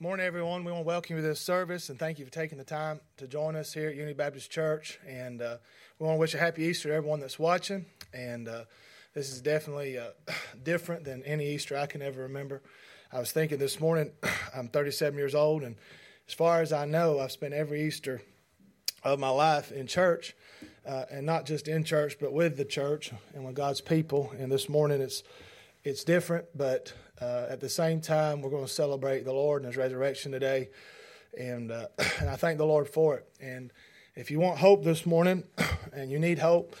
Morning, everyone. We want to welcome you to this service and thank you for taking the time to join us here at Unity Baptist Church. And uh, we want to wish a happy Easter to everyone that's watching. And uh, this is definitely uh, different than any Easter I can ever remember. I was thinking this morning, I'm 37 years old, and as far as I know, I've spent every Easter of my life in church, uh, and not just in church, but with the church and with God's people. And this morning, it's it's different, but uh, at the same time, we're going to celebrate the Lord and His resurrection today, and uh, and I thank the Lord for it. And if you want hope this morning, and you need hope,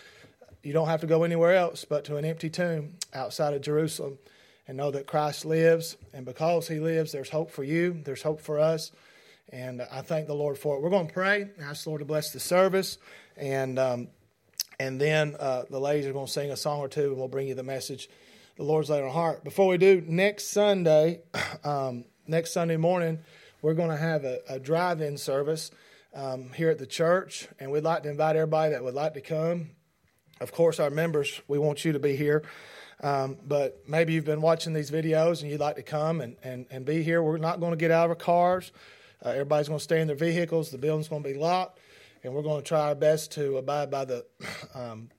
you don't have to go anywhere else but to an empty tomb outside of Jerusalem, and know that Christ lives. And because He lives, there's hope for you. There's hope for us. And I thank the Lord for it. We're going to pray, ask the Lord to bless the service, and um, and then uh, the ladies are going to sing a song or two, and we'll bring you the message the Lord's laid on heart. Before we do, next Sunday, um, next Sunday morning, we're going to have a, a drive-in service um, here at the church, and we'd like to invite everybody that would like to come. Of course, our members, we want you to be here. Um, but maybe you've been watching these videos and you'd like to come and, and, and be here. We're not going to get out of our cars. Uh, everybody's going to stay in their vehicles. The building's going to be locked, and we're going to try our best to abide by the um,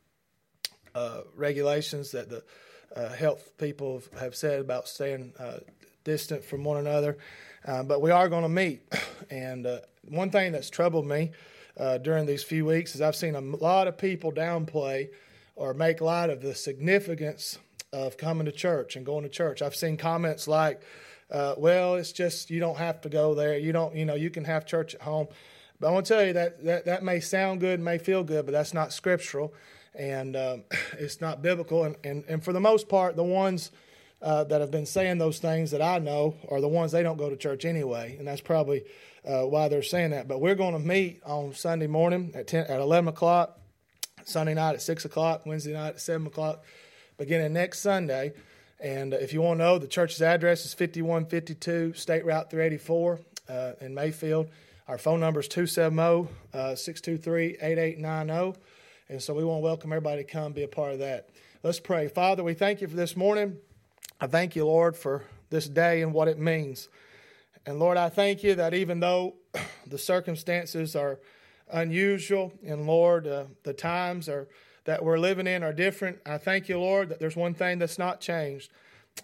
uh, regulations that the uh, health people have said about staying uh, distant from one another. Uh, but we are going to meet. And uh, one thing that's troubled me uh, during these few weeks is I've seen a lot of people downplay or make light of the significance of coming to church and going to church. I've seen comments like, well, it's just you don't have to go there. You don't, you know, you can have church at home. But I want to tell you that, that that may sound good, may feel good, but that's not scriptural and um, it's not biblical. And, and, and for the most part, the ones uh, that have been saying those things that I know are the ones they don't go to church anyway, and that's probably uh, why they're saying that. But we're going to meet on Sunday morning at 10, at 11 o'clock, Sunday night at 6 o'clock, Wednesday night at 7 o'clock, beginning next Sunday. And if you want to know, the church's address is 5152 State Route 384 uh, in Mayfield. Our phone number is 270 uh, 623 8890. And so we want to welcome everybody to come be a part of that. Let's pray. Father, we thank you for this morning. I thank you, Lord, for this day and what it means. And Lord, I thank you that even though the circumstances are unusual, and Lord, uh, the times are that we're living in are different, I thank you, Lord, that there's one thing that's not changed,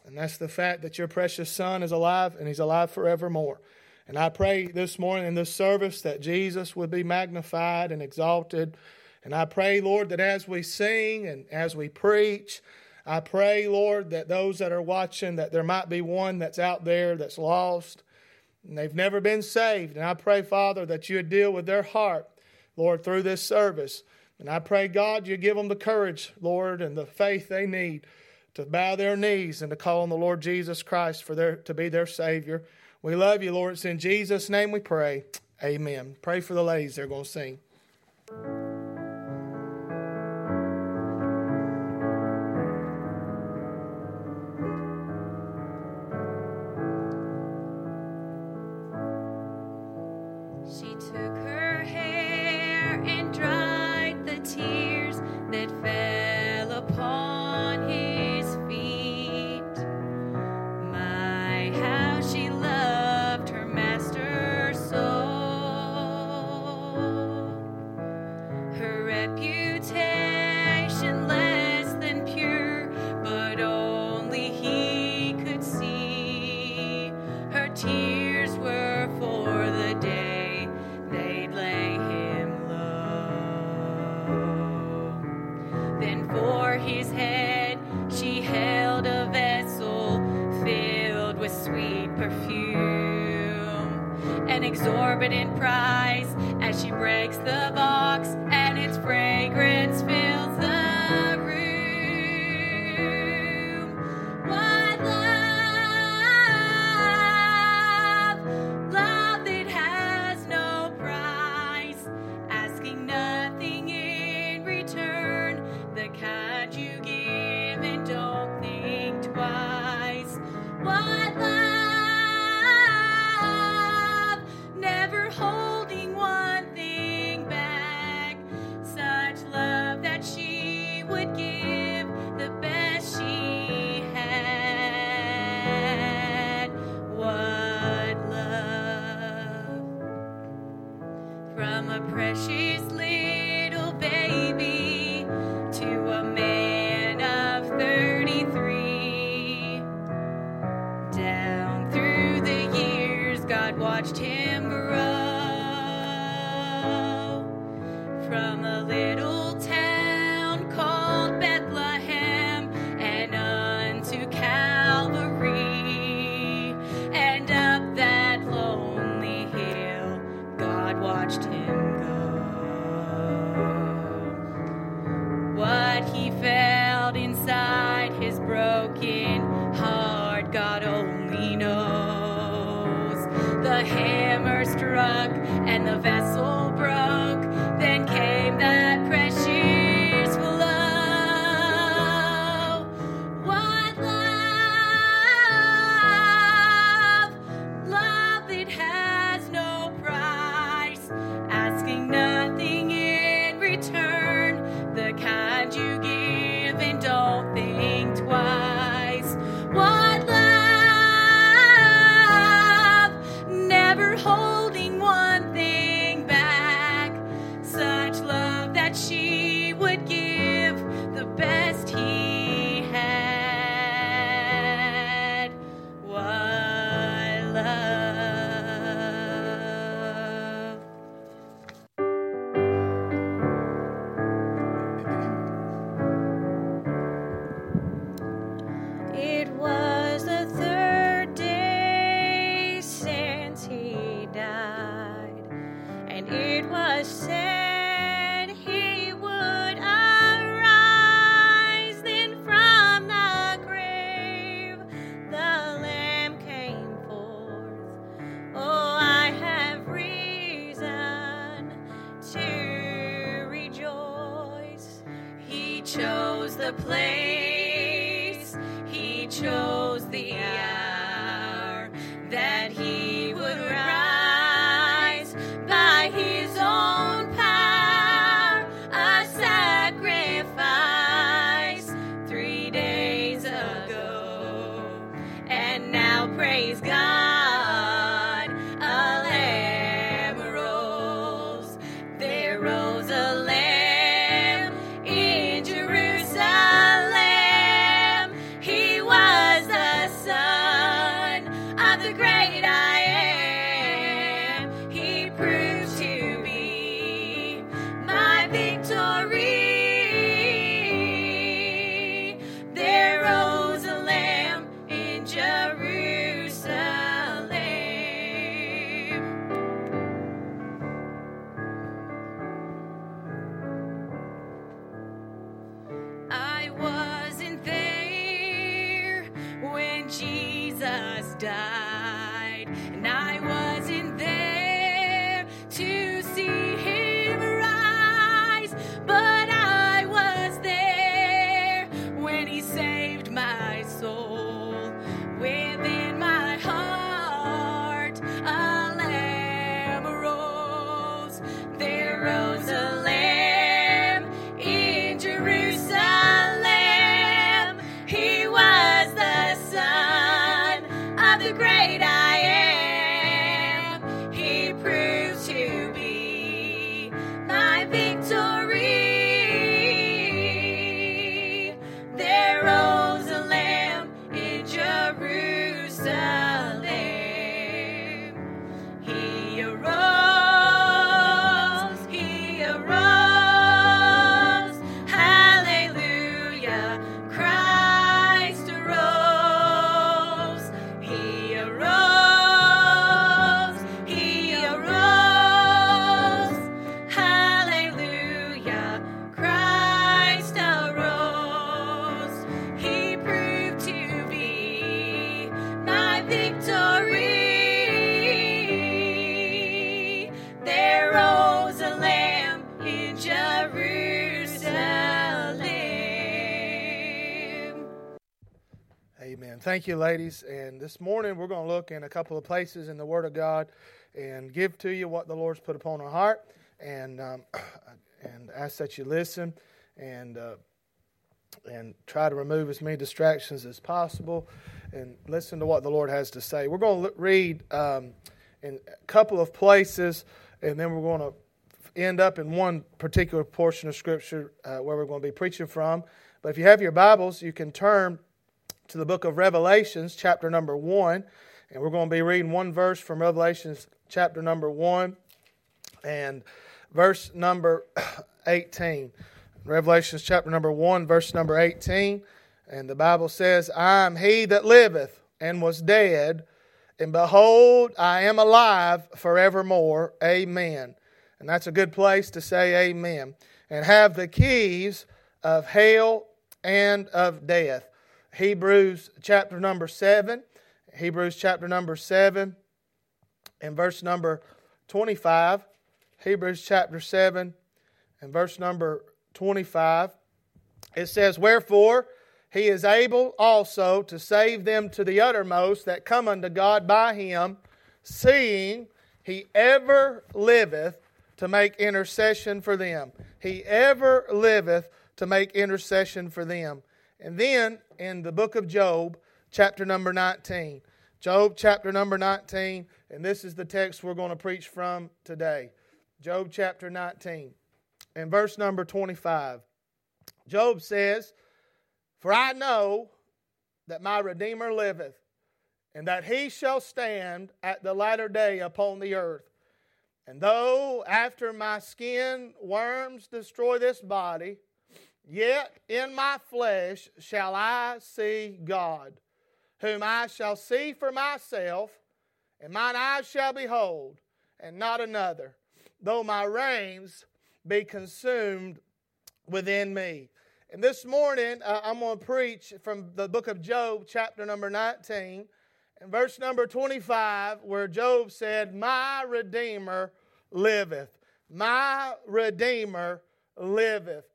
and that's the fact that your precious Son is alive and he's alive forevermore. And I pray this morning in this service that Jesus would be magnified and exalted and I pray, Lord, that as we sing and as we preach, I pray, Lord, that those that are watching, that there might be one that's out there that's lost and they've never been saved. And I pray, Father, that you would deal with their heart, Lord, through this service. And I pray, God, you give them the courage, Lord, and the faith they need to bow their knees and to call on the Lord Jesus Christ for their, to be their Savior. We love you, Lord. It's in Jesus' name we pray. Amen. Pray for the ladies. They're going to sing. thank you, ladies. And this morning we're going to look in a couple of places in the Word of God and give to you what the Lord's put upon our heart and, um, and ask that you listen and, uh, and try to remove as many distractions as possible and listen to what the Lord has to say. We're going to read um, in a couple of places and then we're going to end up in one particular portion of Scripture uh, where we're going to be preaching from. But if you have your Bibles, you can turn to the book of Revelations, chapter number 1. And we're going to be reading one verse from Revelations, chapter number 1, and verse number 18. Revelations, chapter number 1, verse number 18. And the Bible says, I am he that liveth and was dead, and behold, I am alive forevermore. Amen. And that's a good place to say amen. And have the keys of hell and of death. Hebrews chapter number 7. Hebrews chapter number 7 and verse number 25. Hebrews chapter 7 and verse number 25. It says, Wherefore, he is able also to save them to the uttermost that come unto God by him, seeing he ever liveth to make intercession for them. He ever liveth to make intercession for them. And then in the book of Job, chapter number 19. Job chapter number 19, and this is the text we're going to preach from today. Job chapter 19, and verse number 25. Job says, for I know that my Redeemer liveth, and that he shall stand at the latter day upon the earth. And though after my skin worms destroy this body, yet in my flesh shall I see God, whom I shall see for myself, and mine eyes shall behold, and not another, though my reins be consumed within me. And this morning, uh, I'm going to preach from the book of Job, chapter number 19, and verse number 25, where Job said, My Redeemer liveth. My Redeemer liveth.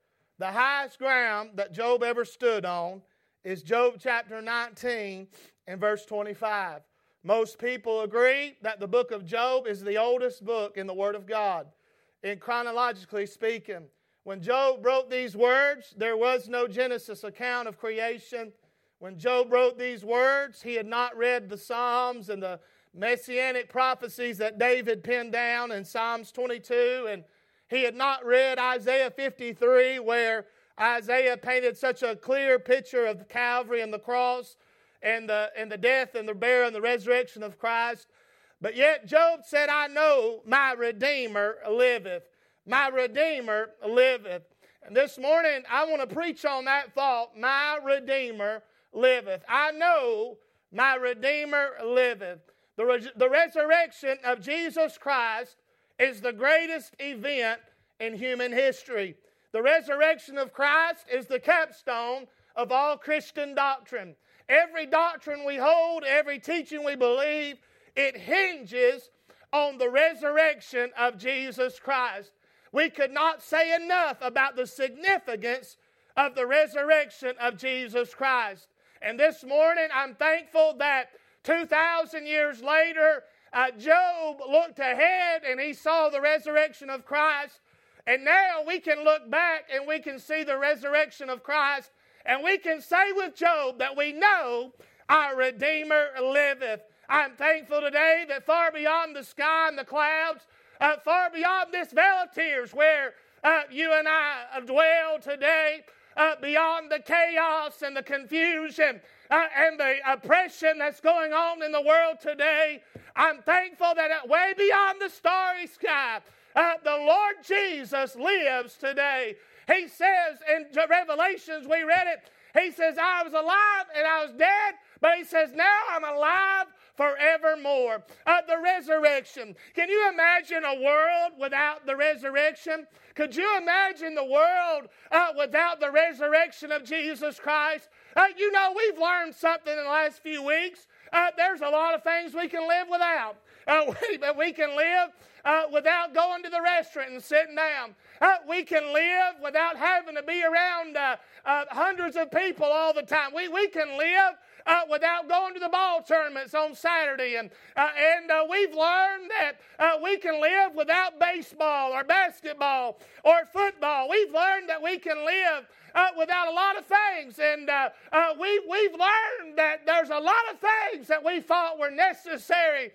The highest ground that Job ever stood on is Job chapter 19 and verse 25. Most people agree that the book of Job is the oldest book in the Word of God, in chronologically speaking. When Job wrote these words, there was no Genesis account of creation. When Job wrote these words, he had not read the Psalms and the messianic prophecies that David penned down in Psalms 22, and he had not read Isaiah 53, where Isaiah painted such a clear picture of Calvary and the cross and the, and the death and the burial and the resurrection of Christ. But yet Job said, I know my Redeemer liveth my Redeemer liveth. And this morning, I want to preach on that thought my Redeemer liveth. I know my Redeemer liveth. The, the resurrection of Jesus Christ is the greatest event in human history. The resurrection of Christ is the capstone of all Christian doctrine. Every doctrine we hold, every teaching we believe, it hinges on the resurrection of Jesus Christ. We could not say enough about the significance of the resurrection of Jesus Christ. And this morning, I'm thankful that 2,000 years later, uh, Job looked ahead and he saw the resurrection of Christ. And now we can look back and we can see the resurrection of Christ. And we can say with Job that we know our Redeemer liveth. I'm thankful today that far beyond the sky and the clouds, uh, far beyond this vale of tears where uh, you and I dwell today, uh, beyond the chaos and the confusion uh, and the oppression that's going on in the world today. I'm thankful that way beyond the starry sky, uh, the Lord Jesus lives today. He says in Revelations, we read it, he says, I was alive and I was dead, but he says, now I'm alive forevermore. Uh, the resurrection. Can you imagine a world without the resurrection? Could you imagine the world uh, without the resurrection of Jesus Christ? Uh, you know, we've learned something in the last few weeks. Uh, there's a lot of things we can live without. Uh, we, we can live uh, without going to the restaurant and sitting down. Uh, we can live without having to be around uh, uh, hundreds of people all the time. We, we can live uh, without going to the ball tournaments on Saturday. And, uh, and uh, we've learned that uh, we can live without baseball or basketball or football. We've learned that we can live uh, without a lot of things. And uh, we, we've learned that there's a lot of things that we thought were necessary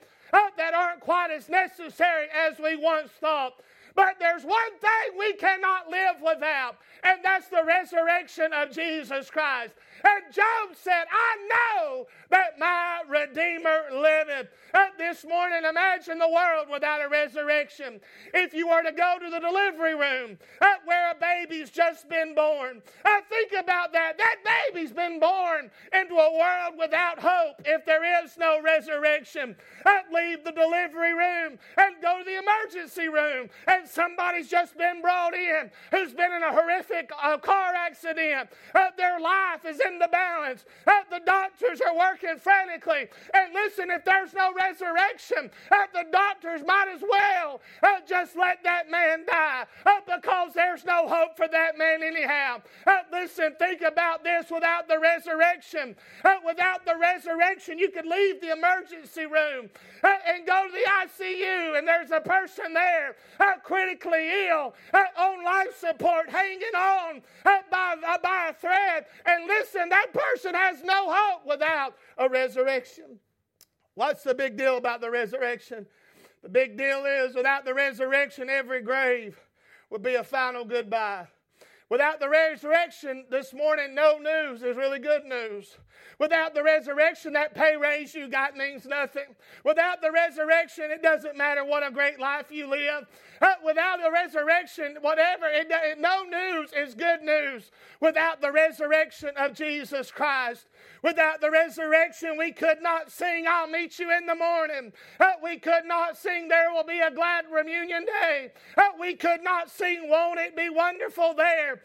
that aren't quite as necessary as we once thought. But there's one thing we cannot live without, and that's the resurrection of Jesus Christ. And Job said, I know that my Redeemer liveth. Uh, this morning, imagine the world without a resurrection. If you were to go to the delivery room uh, where a baby's just been born, uh, think about that. That baby's been born into a world without hope if there is no resurrection. Uh, leave the delivery room and go to the emergency room, and somebody's just been brought in who's been in a horrific uh, car accident. Uh, their life is in the balance. Uh, the doctors are working frantically. And listen, if there's no resurrection, uh, the doctors might as well uh, just let that man die uh, because there's no hope for that man anyhow. Uh, listen, think about this without the resurrection. Uh, without the resurrection, you could leave the emergency room and go to the ICU, and there's a person there critically ill on life support, hanging on uh, by, uh, by a thread. And listen, that person has no hope without a resurrection. What's the big deal about the resurrection? The big deal is without the resurrection, every grave would be a final goodbye. Without the resurrection this morning, no news is really good news. Without the resurrection, that pay raise you got means nothing. Without the resurrection, it doesn't matter what a great life you live. Uh, without the resurrection, whatever, it, it, no news is good news. Without the resurrection of Jesus Christ, without the resurrection, we could not sing, I'll meet you in the morning. Uh, we could not sing, There will be a glad reunion day. Uh, we could not sing, Won't it be wonderful there?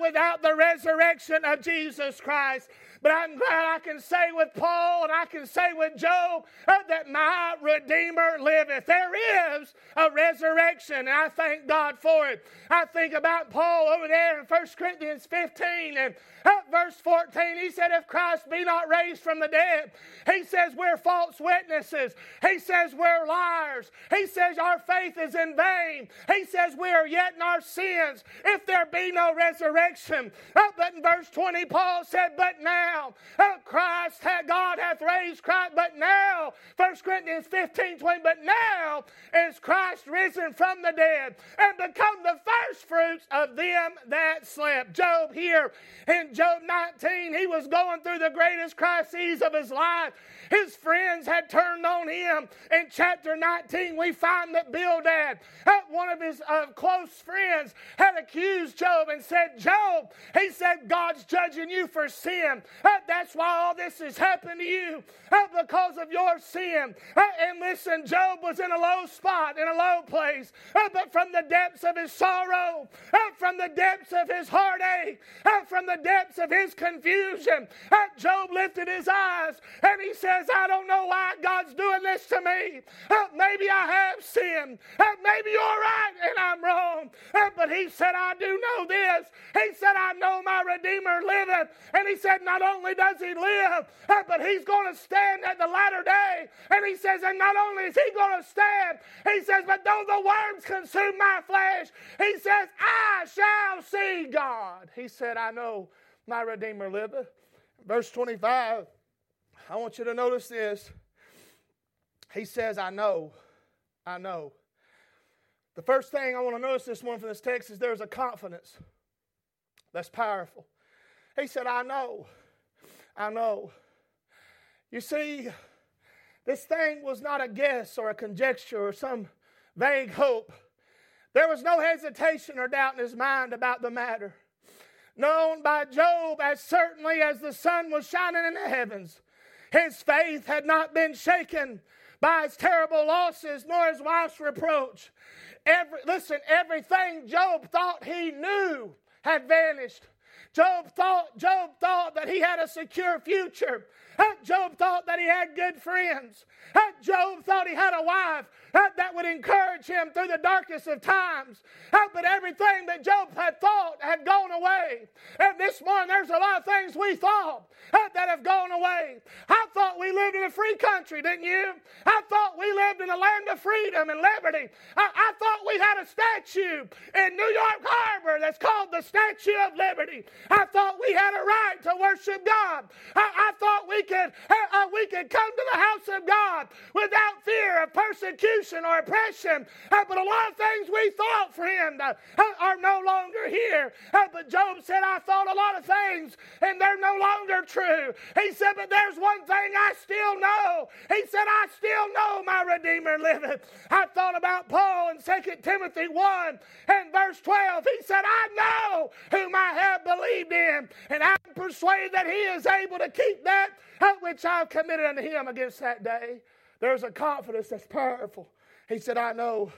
Without the resurrection of Jesus Christ. But I'm glad I can say with Paul and I can say with Job uh, that my Redeemer liveth. There is a resurrection, and I thank God for it. I think about Paul over there in 1 Corinthians 15 and uh, verse 14. He said, If Christ be not raised from the dead, he says we're false witnesses. He says we're liars. He says our faith is in vain. He says we are yet in our sins if there be no resurrection. Uh, but in verse 20, Paul said, But now, now. Uh, Christ, God hath raised Christ, but now, 1 Corinthians 15 20, but now is Christ risen from the dead and become the first fruits of them that slept. Job here in Job 19, he was going through the greatest crises of his life. His friends had turned on him. In chapter 19, we find that Bildad, uh, one of his uh, close friends, had accused Job and said, Job, he said, God's judging you for sin. That's why all this has happened to you because of your sin. And listen, Job was in a low spot, in a low place, but from the depths of his sorrow, from the depths of his heartache, from the depths of his confusion, Job lifted his eyes and he says, I don't know why God's doing this to me. maybe I have sinned. maybe you're right and I'm wrong. but he said, I do know this. He said, I know my Redeemer liveth. And he said, not only does he live, uh, but he's going to stand at the latter day. And he says, and not only is he going to stand, he says, but though the worms consume my flesh, he says, I shall see God. He said, I know my Redeemer liveth. Verse 25, I want you to notice this. He says, I know, I know. The first thing I want to notice this morning from this text is there's a confidence that's powerful. He said, I know. I know. You see, this thing was not a guess or a conjecture or some vague hope. There was no hesitation or doubt in his mind about the matter. Known by Job as certainly as the sun was shining in the heavens, his faith had not been shaken by his terrible losses nor his wife's reproach. Every, listen, everything Job thought he knew had vanished. Job thought, Job thought that he had a secure future. Job thought that he had good friends. Job thought he had a wife that would encourage him through the darkest of times. But everything that Job had thought had gone away. And this morning, there's a lot of things we thought that have gone away. I thought we lived in a free country, didn't you? I thought we lived in a land of freedom and liberty. I, I thought we had a statue in New York Harbor that's called the Statue of Liberty. I thought we had a right to worship God. I, I thought we uh, uh, we could come to the house of God without fear of persecution or oppression. Uh, but a lot of things we thought, friend, uh, are no longer here. Uh, but Job said, I thought a lot of things and they're no longer true. He said, but there's one thing I still know. He said, I still know my Redeemer liveth. I thought about Paul in 2 Timothy 1 and verse 12. He said, I know whom I have believed in, and I'm persuaded that he is able to keep that which I've committed unto him against that day. There's a confidence that's powerful. He said, I know.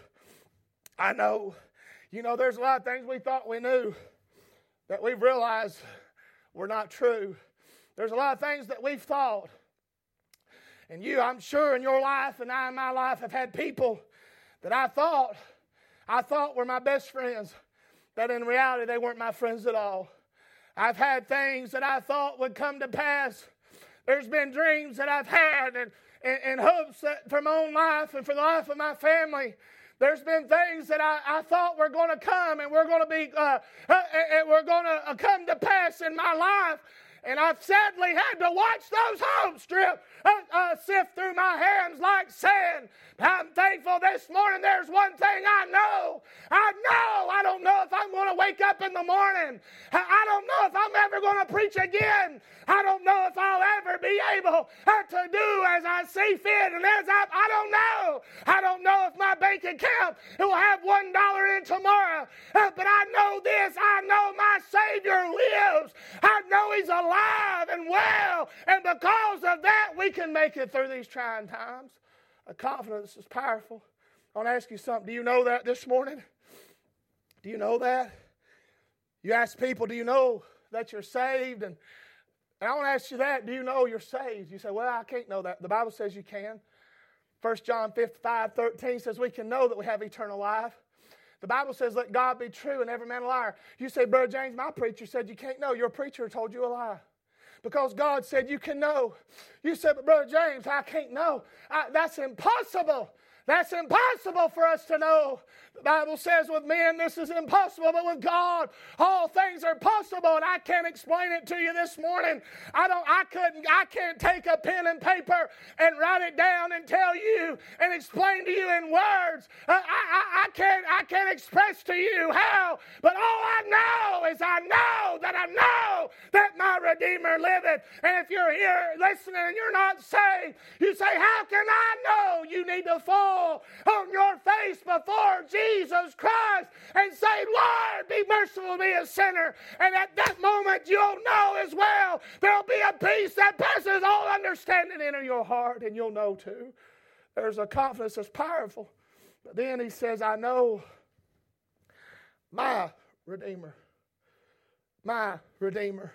I know. You know, there's a lot of things we thought we knew that we've realized were not true. There's a lot of things that we've thought. And you, I'm sure, in your life and I in my life have had people that I thought I thought were my best friends, that in reality they weren't my friends at all. I've had things that I thought would come to pass. There's been dreams that I've had and, and, and hopes for my own life and for the life of my family there's been things that I, I thought were going to come and we're going to be, uh, uh, and we're going to uh, come to pass in my life. And I've sadly had to watch those hopes drip, uh, uh, sift through my hands like sand. I'm thankful this morning. There's one thing I know. I know. I don't know if I'm going to wake up in the morning. I don't know if I'm ever going to preach again. I don't know if I'll ever be able uh, to do as I see fit and as I, I don't know. I don't know if my bank account will have one dollar in tomorrow. Uh, but I know this. I know my Savior lives. I know He's alive and well. And because of that, we can make it through these trying times. A confidence is powerful. I want to ask you something. Do you know that this morning? Do you know that? You ask people, do you know that you're saved? And, and I want to ask you that. Do you know you're saved? You say, well, I can't know that. The Bible says you can. 1 John 5, 13 says we can know that we have eternal life. The Bible says, let God be true and every man a liar. You say, Brother James, my preacher said you can't know. Your preacher told you a lie because God said you can know. You said, but Brother James, I can't know. I, that's impossible. That's impossible for us to know. The Bible says with men this is impossible, but with God all things are possible. And I can't explain it to you this morning. I don't. I couldn't. I can't take a pen and paper and write it down and tell you and explain to you in words. Uh, I, I, I can't. I can't express to you how. But all is I know that I know that my Redeemer liveth. And if you're here listening and you're not saved, you say, "How can I know?" You need to fall on your face before Jesus Christ and say, Lord, be merciful to me, a sinner. And at that moment, you'll know as well there'll be a peace that passes all understanding into your heart, and you'll know too. There's a confidence that's powerful. But then he says, I know my Redeemer. My Redeemer.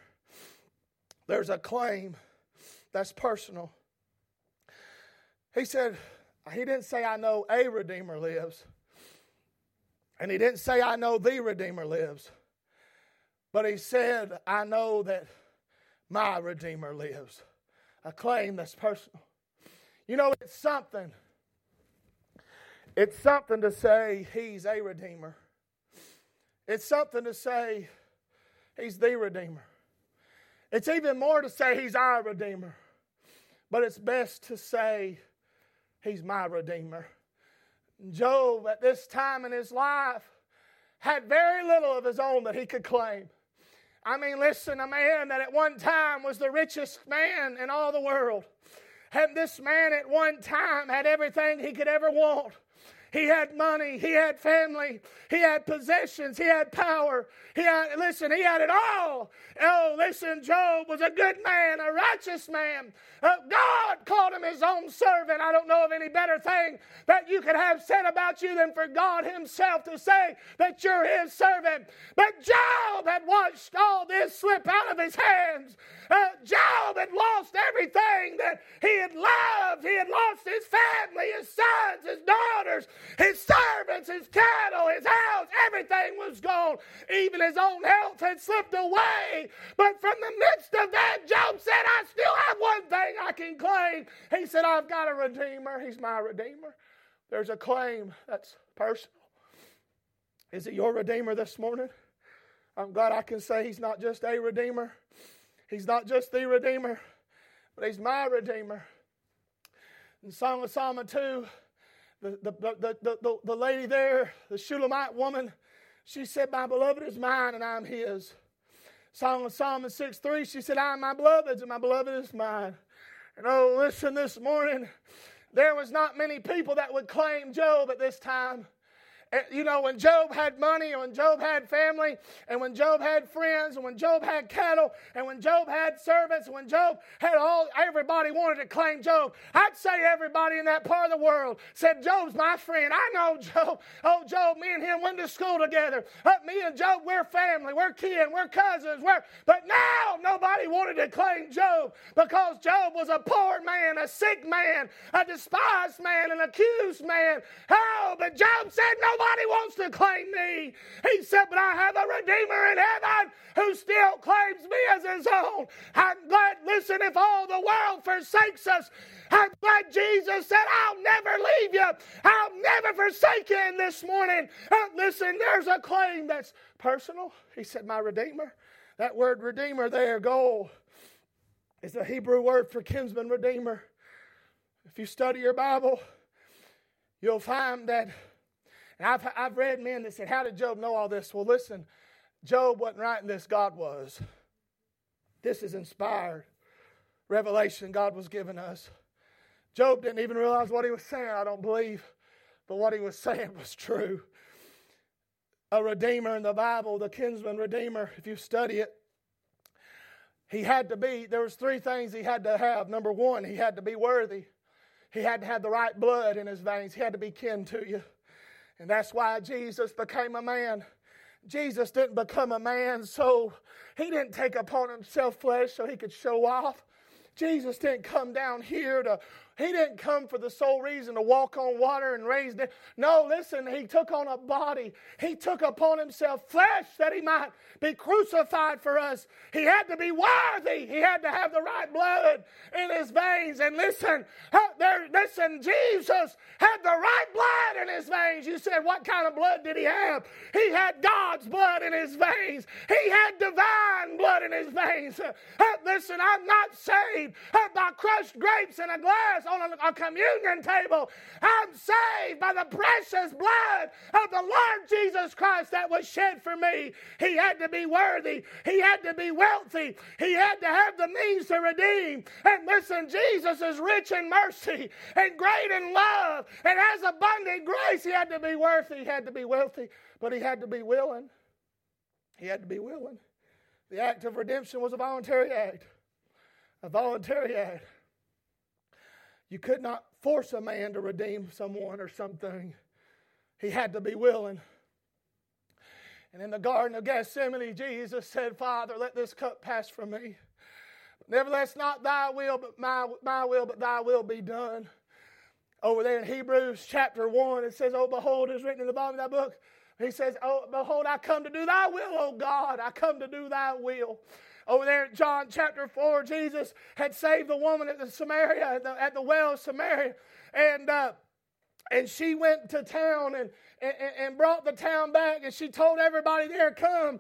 There's a claim that's personal. He said, he didn't say, I know a Redeemer lives. And he didn't say, I know the Redeemer lives. But he said, I know that my Redeemer lives. A claim that's personal. You know, it's something. It's something to say he's a Redeemer. It's something to say he's the Redeemer. It's even more to say he's our Redeemer. But it's best to say he's my Redeemer. Job, at this time in his life, had very little of his own that he could claim. I mean, listen, a man that at one time was the richest man in all the world. And this man at one time had everything he could ever want. He had money. He had family. He had possessions. He had power. He had, listen, he had it all. Oh, listen, Job was a good man, a righteous man. Uh, God called him his own servant. I don't know of any better thing that you could have said about you than for God himself to say that you're his servant. But Job had watched all this slip out of his hands. Uh, Job had lost everything that he had loved. He had lost his family, his sons, his daughters, his servants, his cattle, his house, everything was gone. Even his own health had slipped away. But from the midst of that, Job said, I still have one thing I can claim. He said, I've got a redeemer. He's my redeemer. There's a claim that's personal. Is it your Redeemer this morning? I'm glad I can say He's not just a Redeemer, He's not just the Redeemer, but He's my Redeemer. In Song of Solomon 2, the, the, the, the, the, lady there, the Shulamite woman, she said, My beloved is mine and I'm his. Song of Solomon 6 3, she said, I am my beloved's and my beloved is mine. And oh, listen this morning, there was not many people that would claim Job at this time. You know, when Job had money, and when Job had family, and when Job had friends, and when Job had cattle, and when Job had servants, and when Job had all, everybody wanted to claim Job. I'd say everybody in that part of the world said, Job's my friend. I know Job. Oh, Job, me and him went to school together. Uh, me and Job, we're family, we're kin, we're cousins. We're, but now nobody wanted to claim Job because Job was a poor man, a sick man, a despised man, an accused man. Oh, but Job said, nobody Nobody wants to claim me. He said, But I have a Redeemer in heaven who still claims me as his own. I'm glad, listen, if all the world forsakes us, I'm glad Jesus said, I'll never leave you. I'll never forsake you in this morning. Uh, listen, there's a claim that's personal. He said, My Redeemer. That word Redeemer there, goel, is the Hebrew word for kinsman Redeemer. If you study your Bible, you'll find that and I've, I've read men that said, How did Job know all this? Well, listen, Job wasn't writing this, God was. This is inspired revelation God was giving us. Job didn't even realize what he was saying, I don't believe, but what he was saying was true. A redeemer in the Bible, the kinsman redeemer, if you study it, he had to be, there was three things he had to have. Number one, he had to be worthy. He had to have the right blood in his veins. He had to be kin to you. And that's why Jesus became a man. Jesus didn't become a man so he didn't take upon himself flesh so he could show off. Jesus didn't come down here to he didn't come for the sole reason to walk on water and raise dead. No, listen, he took on a body. He took upon himself flesh that he might be crucified for us. He had to be worthy. He had to have the right blood in his veins. And listen, there, listen, Jesus had the right blood in his veins. You said, what kind of blood did he have? He had God's blood in his veins. He had divine blood in his veins. Listen, I'm not saved by crushed grapes in a glass on a, a communion table. I'm saved by the precious blood of the Lord Jesus Christ that was shed for me. He had to be worthy, he had to be wealthy, he had to have the means to redeem. And listen, Jesus is rich in mercy and great in love and has abundant grace. He had to be worthy, he had to be wealthy, but he had to be willing. He had to be willing. The act of redemption was a voluntary act. A voluntary act. You could not force a man to redeem someone or something. He had to be willing. And in the Garden of Gethsemane, Jesus said, Father, let this cup pass from me. Nevertheless, not thy will, but my, my will, but thy will be done. Over there in Hebrews chapter 1, it says, Oh, behold, it is written in the bottom of that book. He says, Oh, behold, I come to do thy will, O God. I come to do thy will. Over there in John chapter 4, Jesus had saved the woman at the Samaria, at the, at the well of Samaria. And, uh, and she went to town and, and, and, brought the town back, and she told everybody there, Come,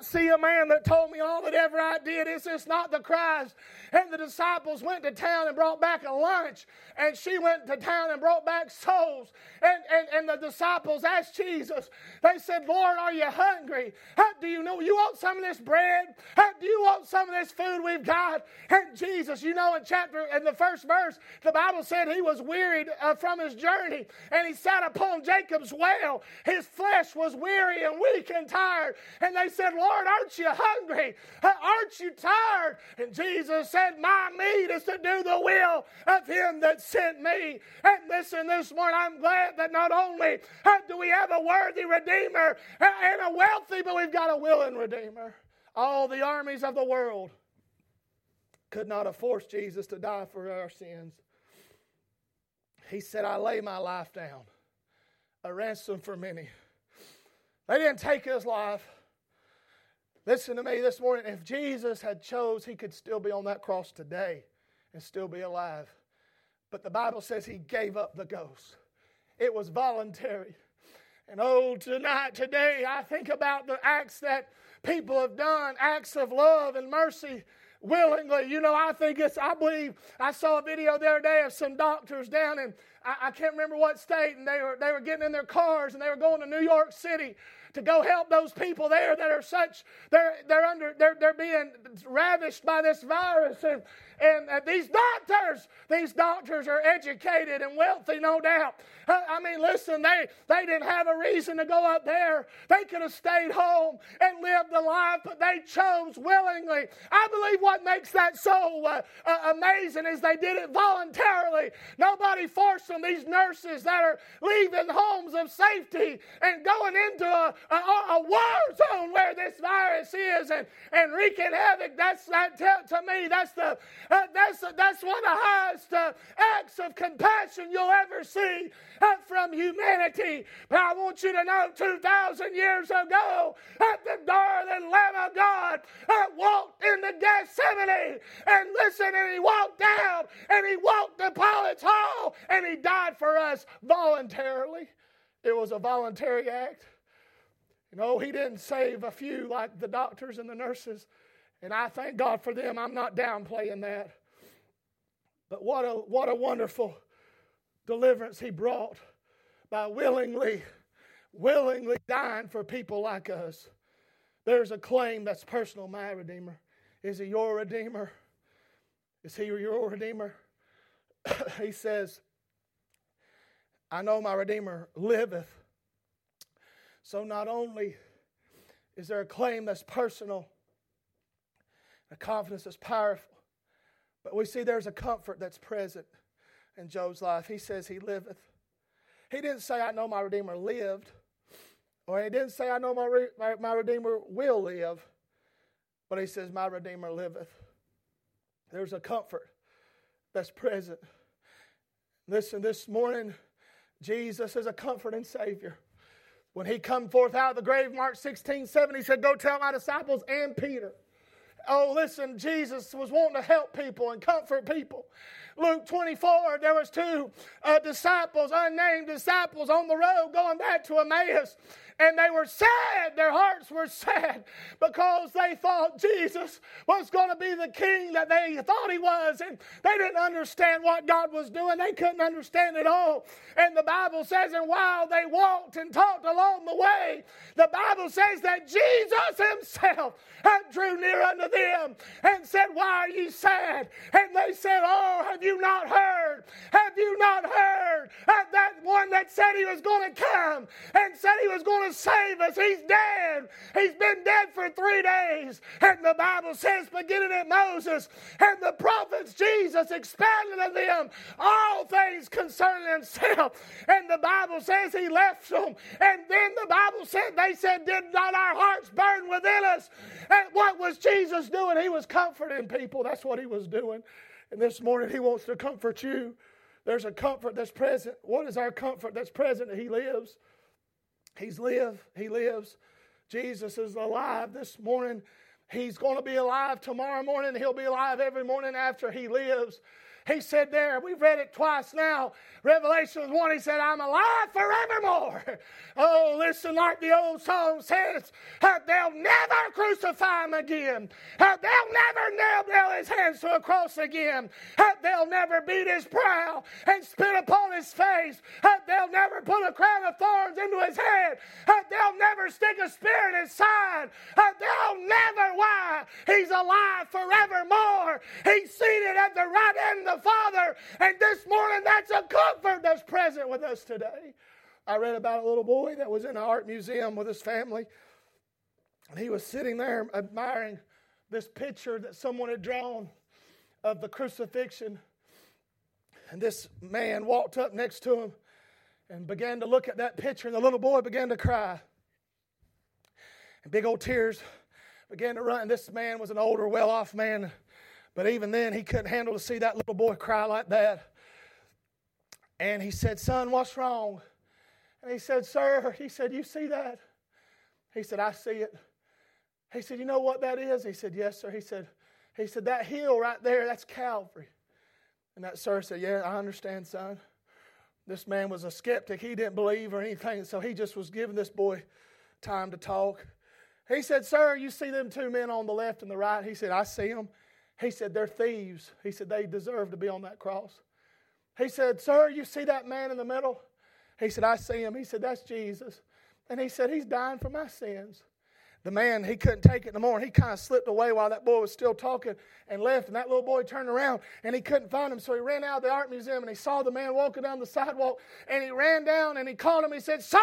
see a man that told me all that ever I did. Is this not the Christ? And the disciples went to town and brought back a lunch, and she went to town and brought back souls. And, and, and the disciples asked Jesus, They said, Lord, are you hungry? How, do you know you want some of this bread? How, do you want some of this food we've got? And Jesus, you know, in chapter, in the first verse, the Bible said he was wearied uh, from his journey, and he sat upon Jacob's well His flesh was weary and weak and tired. And they said, Lord, aren't you hungry? Aren't you tired? And Jesus said, My meat is to do the will of him that sent me. And listen, this morning, I'm glad that not only uh, do we have a worthy Redeemer uh, and a wealthy, but we've got a willing Redeemer. All the armies of the world could not have forced Jesus to die for our sins. He said, I lay my life down a ransom for many. They didn't take his life. Listen to me this morning. If Jesus had chose, he could still be on that cross today and still be alive. But the Bible says he gave up the ghost. it was voluntary. And oh, tonight, today, I think about the acts that people have done, acts of love and mercy willingly. You know, I think it's, I believe, I saw a video the other day of some doctors down in, I, I can't remember what state, and they were, they were getting in their cars and they were going to New York City to go help those people there that are such they're they're under they're they're being ravished by this virus. And and uh, these doctors these doctors are educated and wealthy no doubt. Uh, I mean listen they they didn't have a reason to go up there. They could have stayed home and lived a life but they chose willingly. I believe what makes that so uh, uh amazing is they did it voluntarily. Nobody forced them these nurses that are leaving homes of safety and going into a, a, a war zone where this virus is and, and wreaking havoc. That's that to me. That's the uh, that's that's one of the highest uh, acts of compassion you'll ever see uh, from humanity. But I want you to know, two thousand years ago, at the darling Lamb of God uh, walked in the Gethsemane and listen, and he walked down and he walked to Pilate's hall and he died for us voluntarily. It was a voluntary act. You know, he didn't save a few like the doctors and the nurses. And I thank God for them. I'm not downplaying that. But what a, what a wonderful deliverance he brought by willingly, willingly dying for people like us. There's a claim that's personal, my Redeemer. Is he your Redeemer? Is he your Redeemer? he says, I know my Redeemer liveth. So not only is there a claim that's personal, a confidence that's powerful, but we see there's a comfort that's present in Job's life. He says he liveth. He didn't say, I know my Redeemer lived, or he didn't say, I know my, my, my Redeemer will live, but he says, My Redeemer liveth. There's a comfort that's present. Listen, this morning, Jesus is a comforting Savior. When he come forth out of the grave, Mark 16, 7, he said, Go tell my disciples and Peter. Oh, listen, Jesus was wanting to help people and comfort people. Luke 24, there was two uh, disciples, unnamed disciples, on the road going back to Emmaus and they were sad. Their hearts were sad because they thought Jesus was going to be the king that they thought he was, and they didn't understand what God was doing. They couldn't understand it all. And the Bible says, and while they walked and talked along the way, the Bible says that Jesus himself drew near unto them and said, Why are ye sad? And they said, Oh, have you not heard? Have you not heard that one that said he was going to come and said he was going to save us. He's dead. He's been dead for three days. And the Bible says, beginning at Moses and the prophets, Jesus expanded on them all things concerning himself. And the Bible says he left them. And then the Bible said, they said, Did not our hearts burn within us? And what was Jesus doing? He was comforting people. That's what he was doing. And this morning, he wants to comfort you. There's a comfort that's present. What is our comfort that's present? He lives. He's lived. He lives. Jesus is alive this morning. He's going to be alive tomorrow morning. He'll be alive every morning after he lives. He said there, we've read it twice now. Revelation 1, he said, I'm alive forevermore. Oh, listen, like the old song says, they'll never crucify him again. They'll never nail, nail his hands to a cross again. They'll never beat his brow and spit upon his face. They'll never put a crown of thorns into his head. They'll never stick a spear in his side. They'll never, why? He's alive forevermore. He's seated at the right hand of the Father. And this morning, that's a comfort that's present with us today. I read about a little boy that was in an art museum with his family. And he was sitting there admiring this picture that someone had drawn of the crucifixion. And this man walked up next to him and began to look at that picture, and the little boy began to cry. And big old tears began to run. And this man was an older, well off man. But even then, he couldn't handle to see that little boy cry like that. And he said, Son, what's wrong? And he said, Sir, he said, You see that? He said, I see it. He said, You know what that is? He said, Yes, sir. He said, he said, That hill right there, that's Calvary. And that sir said, Yeah, I understand, son. This man was a skeptic. He didn't believe or anything, so he just was giving this boy time to talk. He said, Sir, you see them two men on the left and the right? He said, I see them. He said, They're thieves. He said, They deserve to be on that cross. He said, Sir, you see that man in the middle? He said, I see him. He said, That's Jesus. And he said, He's dying for my sins the man, he couldn't take it no more. And he kind of slipped away while that boy was still talking and left. And that little boy turned around and he couldn't find him. So he ran out of the art museum and he saw the man walking down the sidewalk. And he ran down and he called him. He said, Sir!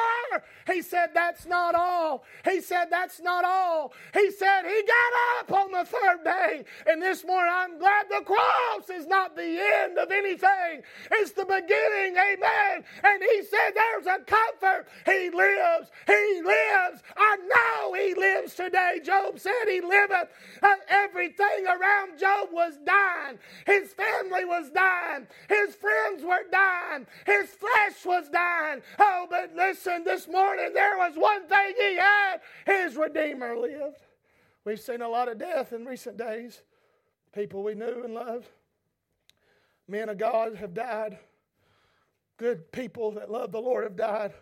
He said, That's not all. He said, That's not all. He said, He got up on the third day. And this morning, I'm glad the cross is not the end of anything, it's the beginning. Amen. And he said, There's a comfort. He lives. He lives. I know he lives lives today. Job said he liveth. Uh, everything around Job was dying. His family was dying. His friends were dying. His flesh was dying. Oh, but listen, this morning there was one thing he had his Redeemer lived. We've seen a lot of death in recent days. People we knew and loved. Men of God have died. Good people that love the Lord have died.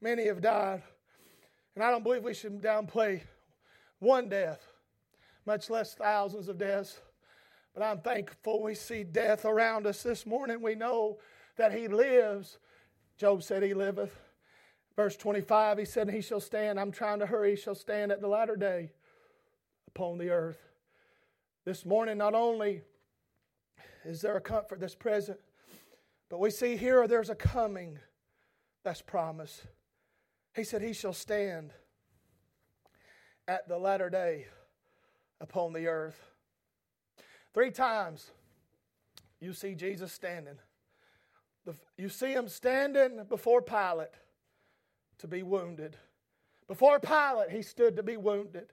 Many have died. And I don't believe we should downplay one death, much less thousands of deaths. But I'm thankful we see death around us this morning. We know that He lives. Job said He liveth. Verse 25, He said, He shall stand. I'm trying to hurry. He shall stand at the latter day upon the earth. This morning, not only is there a comfort that's present, but we see here there's a coming that's promised. He said, He shall stand at the latter day upon the earth. Three times you see Jesus standing. You see him standing before Pilate to be wounded. Before Pilate, he stood to be wounded.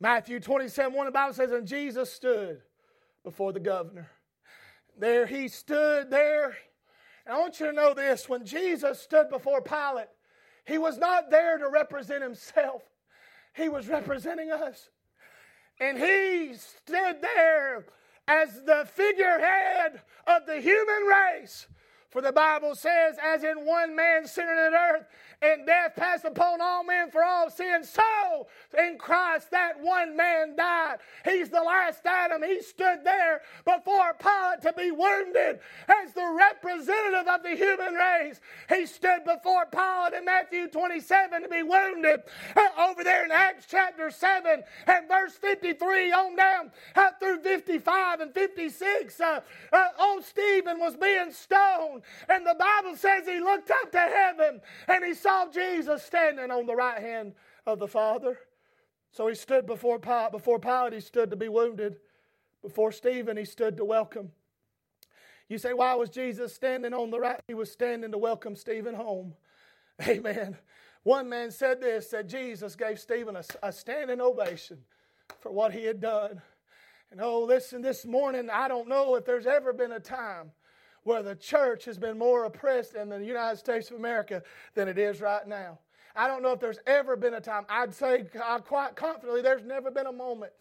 Matthew 27 1, the Bible says, And Jesus stood before the governor. There he stood there. And I want you to know this when Jesus stood before Pilate, he was not there to represent himself, he was representing us. And he stood there as the figurehead of the human race. For the Bible says, as in one man sinning on earth, and death passed upon all men for all sin. So in Christ that one man died. He's the last Adam. He stood there before Pilate to be wounded as the representative of the human race. He stood before Pilate in Matthew 27 to be wounded. Uh, over there in Acts chapter 7 and verse 53 on down uh, through 55 and 56, uh, uh, old Stephen was being stoned. And the Bible says he looked up to heaven and he saw saw Jesus standing on the right hand of the Father. So he stood before Pilate. Before Pilate, he stood to be wounded. Before Stephen, he stood to welcome. You say, why was Jesus standing on the right? He was standing to welcome Stephen home. Amen. One man said this that Jesus gave Stephen a, a standing ovation for what he had done. And oh, listen, this morning, I don't know if there's ever been a time where the church has been more oppressed in the United States of America than it is right now. I don't know if there's ever been a time, I'd say quite confidently, there's never been a moment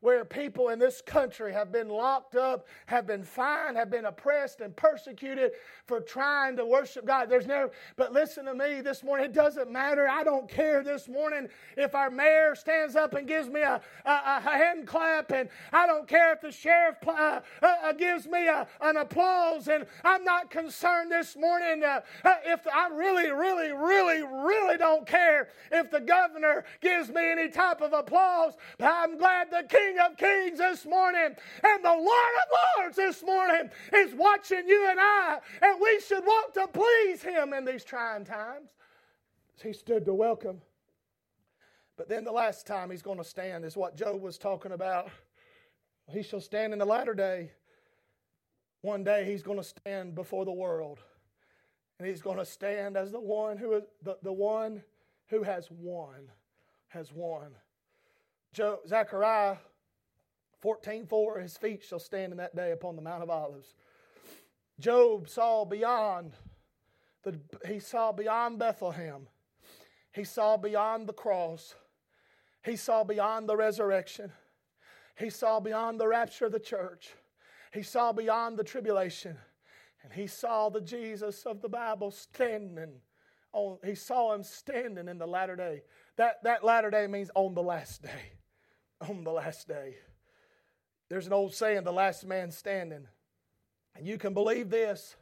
where people in this country have been locked up, have been fined, have been oppressed and persecuted for trying to worship God. There's never, but listen to me this morning. It doesn't matter. I don't care this morning if our mayor stands up and gives me a, a, a hand clap, and I don't care if the sheriff uh, uh, uh, gives me a, an applause, and I'm not concerned this morning uh, uh, if I really, really, really, really don't care if the governor gives me any type of applause. But I'm glad the king King of Kings this morning and the Lord of Lords this morning is watching you and I, and we should want to please Him in these trying times. He stood to welcome. But then the last time He's going to stand is what Job was talking about. He shall stand in the latter day. One day He's going to stand before the world. And he's going to stand as the one who the, the one who has won, has won. Zechariah 14:4 His feet shall stand in that day upon the Mount of Olives. Job saw beyond the, he saw beyond Bethlehem. He saw beyond the cross. He saw beyond the resurrection. He saw beyond the rapture of the church. He saw beyond the tribulation. And he saw the Jesus of the Bible standing on, he saw him standing in the latter day. That, that latter day means on the last day. On the last day. There's an old saying, the last man standing. And you can believe this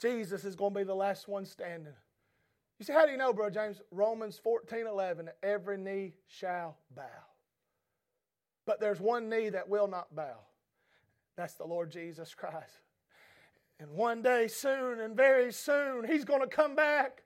Jesus is going to be the last one standing. You say, how do you know, bro James? Romans 14 11, every knee shall bow. But there's one knee that will not bow. That's the Lord Jesus Christ. And one day soon and very soon, He's going to come back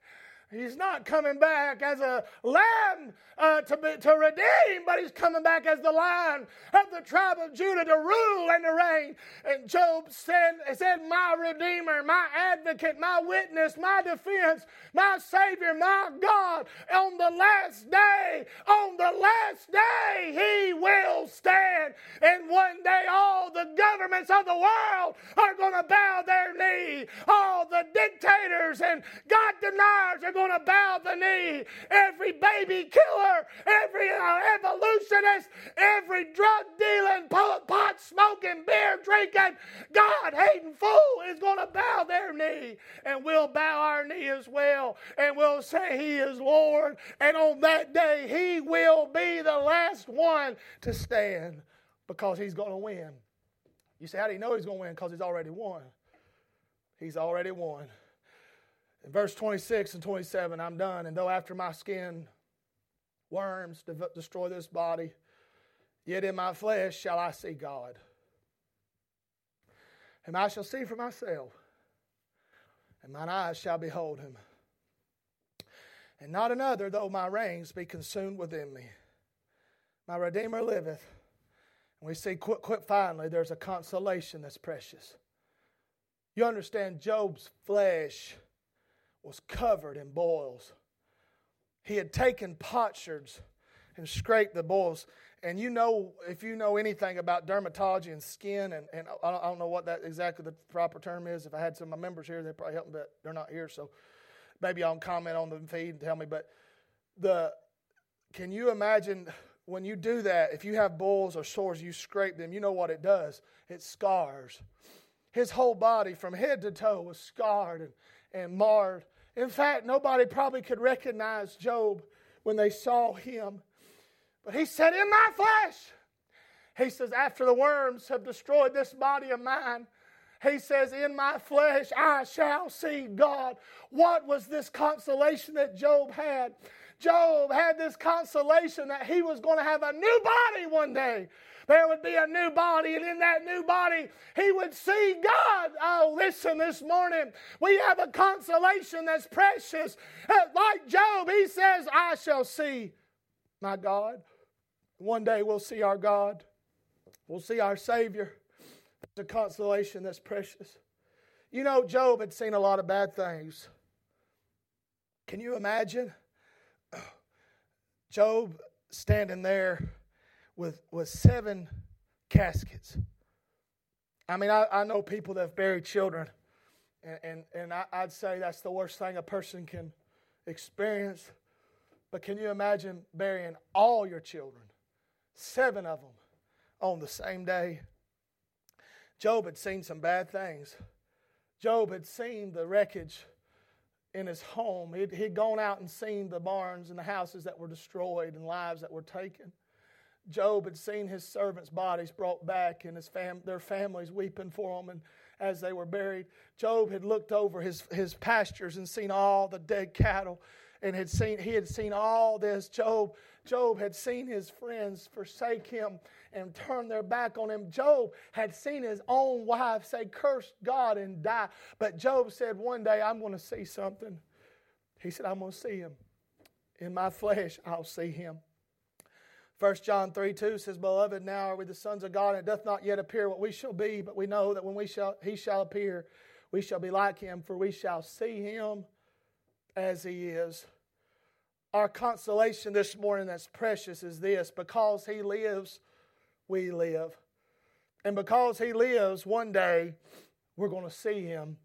He's not coming back as a lamb uh, to, be, to redeem, but he's coming back as the lion of the tribe of Judah to rule and to reign. And Job said, said, My Redeemer, my advocate, my witness, my defense, my Savior, my God, on the last day, on the last day, he will stand. And one day, all the governments of the world are going to bow their knee. All the dictators and God deniers are going to bow the knee. Every baby killer, every uh, evolutionist, every drug dealing, pot smoking, beer drinking, God hating fool is going to bow their knee. And we'll bow our knee as well. And we'll say, He is Lord. And on that day, He will be the last one to stand because He's going to win. You say, How do you know He's going to win? Because He's already won. He's already won. In verse 26 and 27, I'm done. And though after my skin worms destroy this body, yet in my flesh shall I see God. And I shall see for myself, and mine eyes shall behold him. And not another, though my reins be consumed within me. My Redeemer liveth. And we see, quite finally, there's a consolation that's precious. You understand, Job's flesh was covered in boils. He had taken potsherds and scraped the boils. And you know, if you know anything about dermatology and skin, and, and I, don't, know what that exactly the proper term is. If I had some of my members here, they'd probably help me, but they're not here. So maybe I'll comment on the feed and tell me. But the can you imagine when you do that, if you have boils or sores, you scrape them, you know what it does? It scars. His whole body from head to toe was scarred and, and marred in fact, nobody probably could recognize Job when they saw him. But he said, In my flesh, he says, after the worms have destroyed this body of mine, he says, In my flesh I shall see God. What was this consolation that Job had? Job had this consolation that he was going to have a new body one day. There would be a new body, and in that new body, he would see God. Oh, listen, this morning, we have a consolation that's precious. Uh, like Job, he says, I shall see my God. One day we'll see our God, we'll see our Savior. It's a consolation that's precious. You know, Job had seen a lot of bad things. Can you imagine? Job standing there with, with seven caskets. I mean, I, I know people that have buried children, and, and, and I, I'd say that's the worst thing a person can experience. But can you imagine burying all your children, seven of them, on the same day? Job had seen some bad things. Job had seen the wreckage in his home. He'd, he'd gone out and seen the barns and the houses that were destroyed and lives that were taken. Job had seen his servants' bodies brought back and his fam- their families weeping for them and as they were buried. Job had looked over his, his pastures and seen all the dead cattle and had seen he had seen all this. Job, Job had seen his friends forsake him and turn their back on him. Job had seen his own wife say, Curse God and die. But Job said, One day I'm going to see something. He said, I'm going to see him. In my flesh, I'll see him. 1 John 3 2 says, Beloved, now are we the sons of God, and it doth not yet appear what we shall be, but we know that when we shall, he shall appear, we shall be like him, for we shall see him as he is. Our consolation this morning that's precious is this because he lives, we live. And because he lives, one day we're going to see him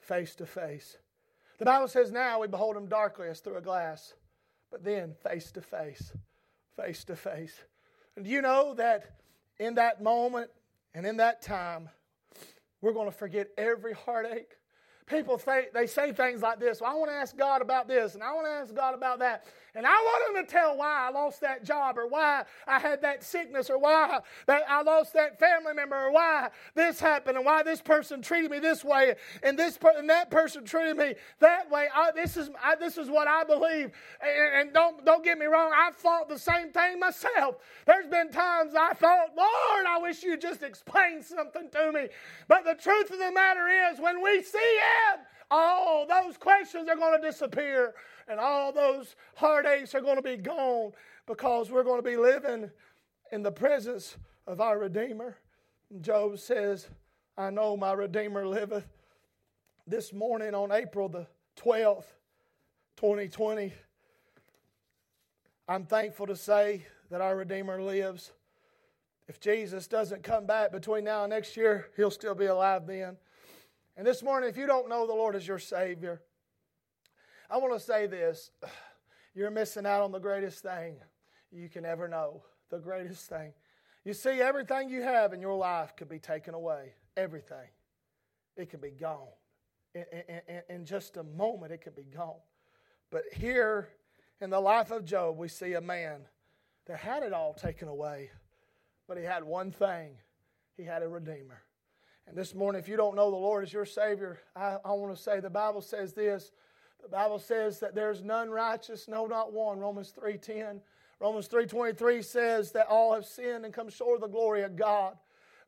face to face. The Bible says, Now we behold him darkly as through a glass, but then face to face face to face. And you know that in that moment and in that time, we're going to forget every heartache. People say, they say things like this. Well, I want to ask God about this, and I want to ask God about that. And I want them to tell why I lost that job, or why I had that sickness, or why that I lost that family member, or why this happened, and why this person treated me this way, and this per- and that person treated me that way. I, this is I, this is what I believe. And, and don't don't get me wrong. I thought the same thing myself. There's been times I thought, Lord, I wish You'd just explain something to me. But the truth of the matter is, when we see it, all those questions are going to disappear and all those heartaches are going to be gone because we're going to be living in the presence of our Redeemer. Job says, I know my Redeemer liveth. This morning on April the 12th, 2020, I'm thankful to say that our Redeemer lives. If Jesus doesn't come back between now and next year, he'll still be alive then. And this morning, if you don't know the Lord as your Savior, I want to say this. You're missing out on the greatest thing you can ever know. The greatest thing. You see, everything you have in your life could be taken away. Everything. It could be gone. In, in, in, just a moment, it could be gone. But here in the life of Job, we see a man that had it all taken away, but he had one thing he had a Redeemer. And this morning, if you don't know the Lord as your Savior, I, I want to say the Bible says this. The Bible says that there's none righteous, no, not one. Romans 3.10. Romans 3.23 says that all have sinned and come short of the glory of God.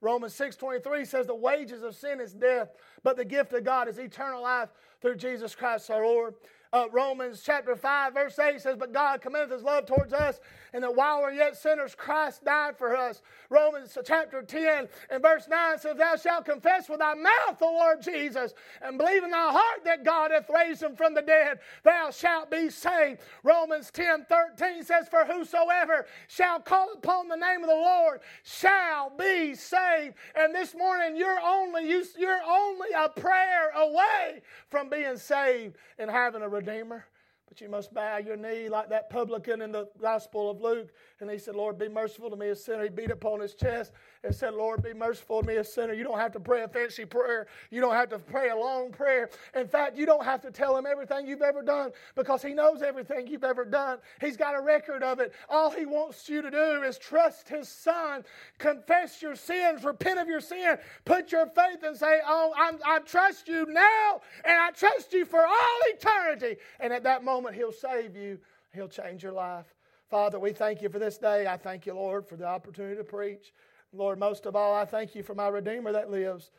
Romans 6.23 says the wages of sin is death, but the gift of God is eternal life through Jesus Christ our Lord. Uh, Romans chapter 5, verse 8 says, But God commendeth his love towards us, and that while we're yet sinners, Christ died for us. Romans chapter 10 and verse 9 says, Thou shalt confess with thy mouth the Lord Jesus, and believe in thy heart that God hath raised him from the dead, thou shalt be saved. Romans 10 13 says, For whosoever shall call upon the name of the Lord shall be saved. And this morning, you're only, you're only a prayer away from being saved and having a Redeemer. But you must bow your knee like that publican in the Gospel of Luke. And he said, Lord, be merciful to me, a sinner. He beat upon his chest and said, Lord, be merciful to me, a sinner. You don't have to pray a fancy prayer. You don't have to pray a long prayer. In fact, you don't have to tell him everything you've ever done because he knows everything you've ever done. He's got a record of it. All he wants you to do is trust his son, confess your sins, repent of your sin, put your faith and say, Oh, I'm, I trust you now, and I trust you for all eternity. And at that moment, he'll save you, he'll change your life. Father, we thank you for this day. I thank you, Lord, for the opportunity to preach. Lord, most of all, I thank you for my Redeemer that lives.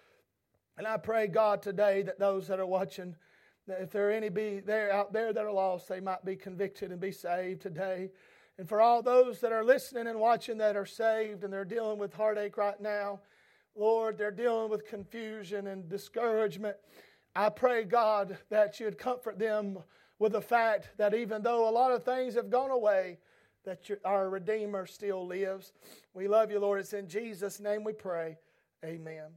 And I pray, God, today that those that are watching, that if there are any be there out there that are lost, they might be convicted and be saved today. And for all those that are listening and watching that are saved and they're dealing with heartache right now, Lord, they're dealing with confusion and discouragement. I pray, God, that you'd comfort them with the fact that even though a lot of things have gone away, that our Redeemer still lives. We love you, Lord. It's in Jesus' name we pray. Amen.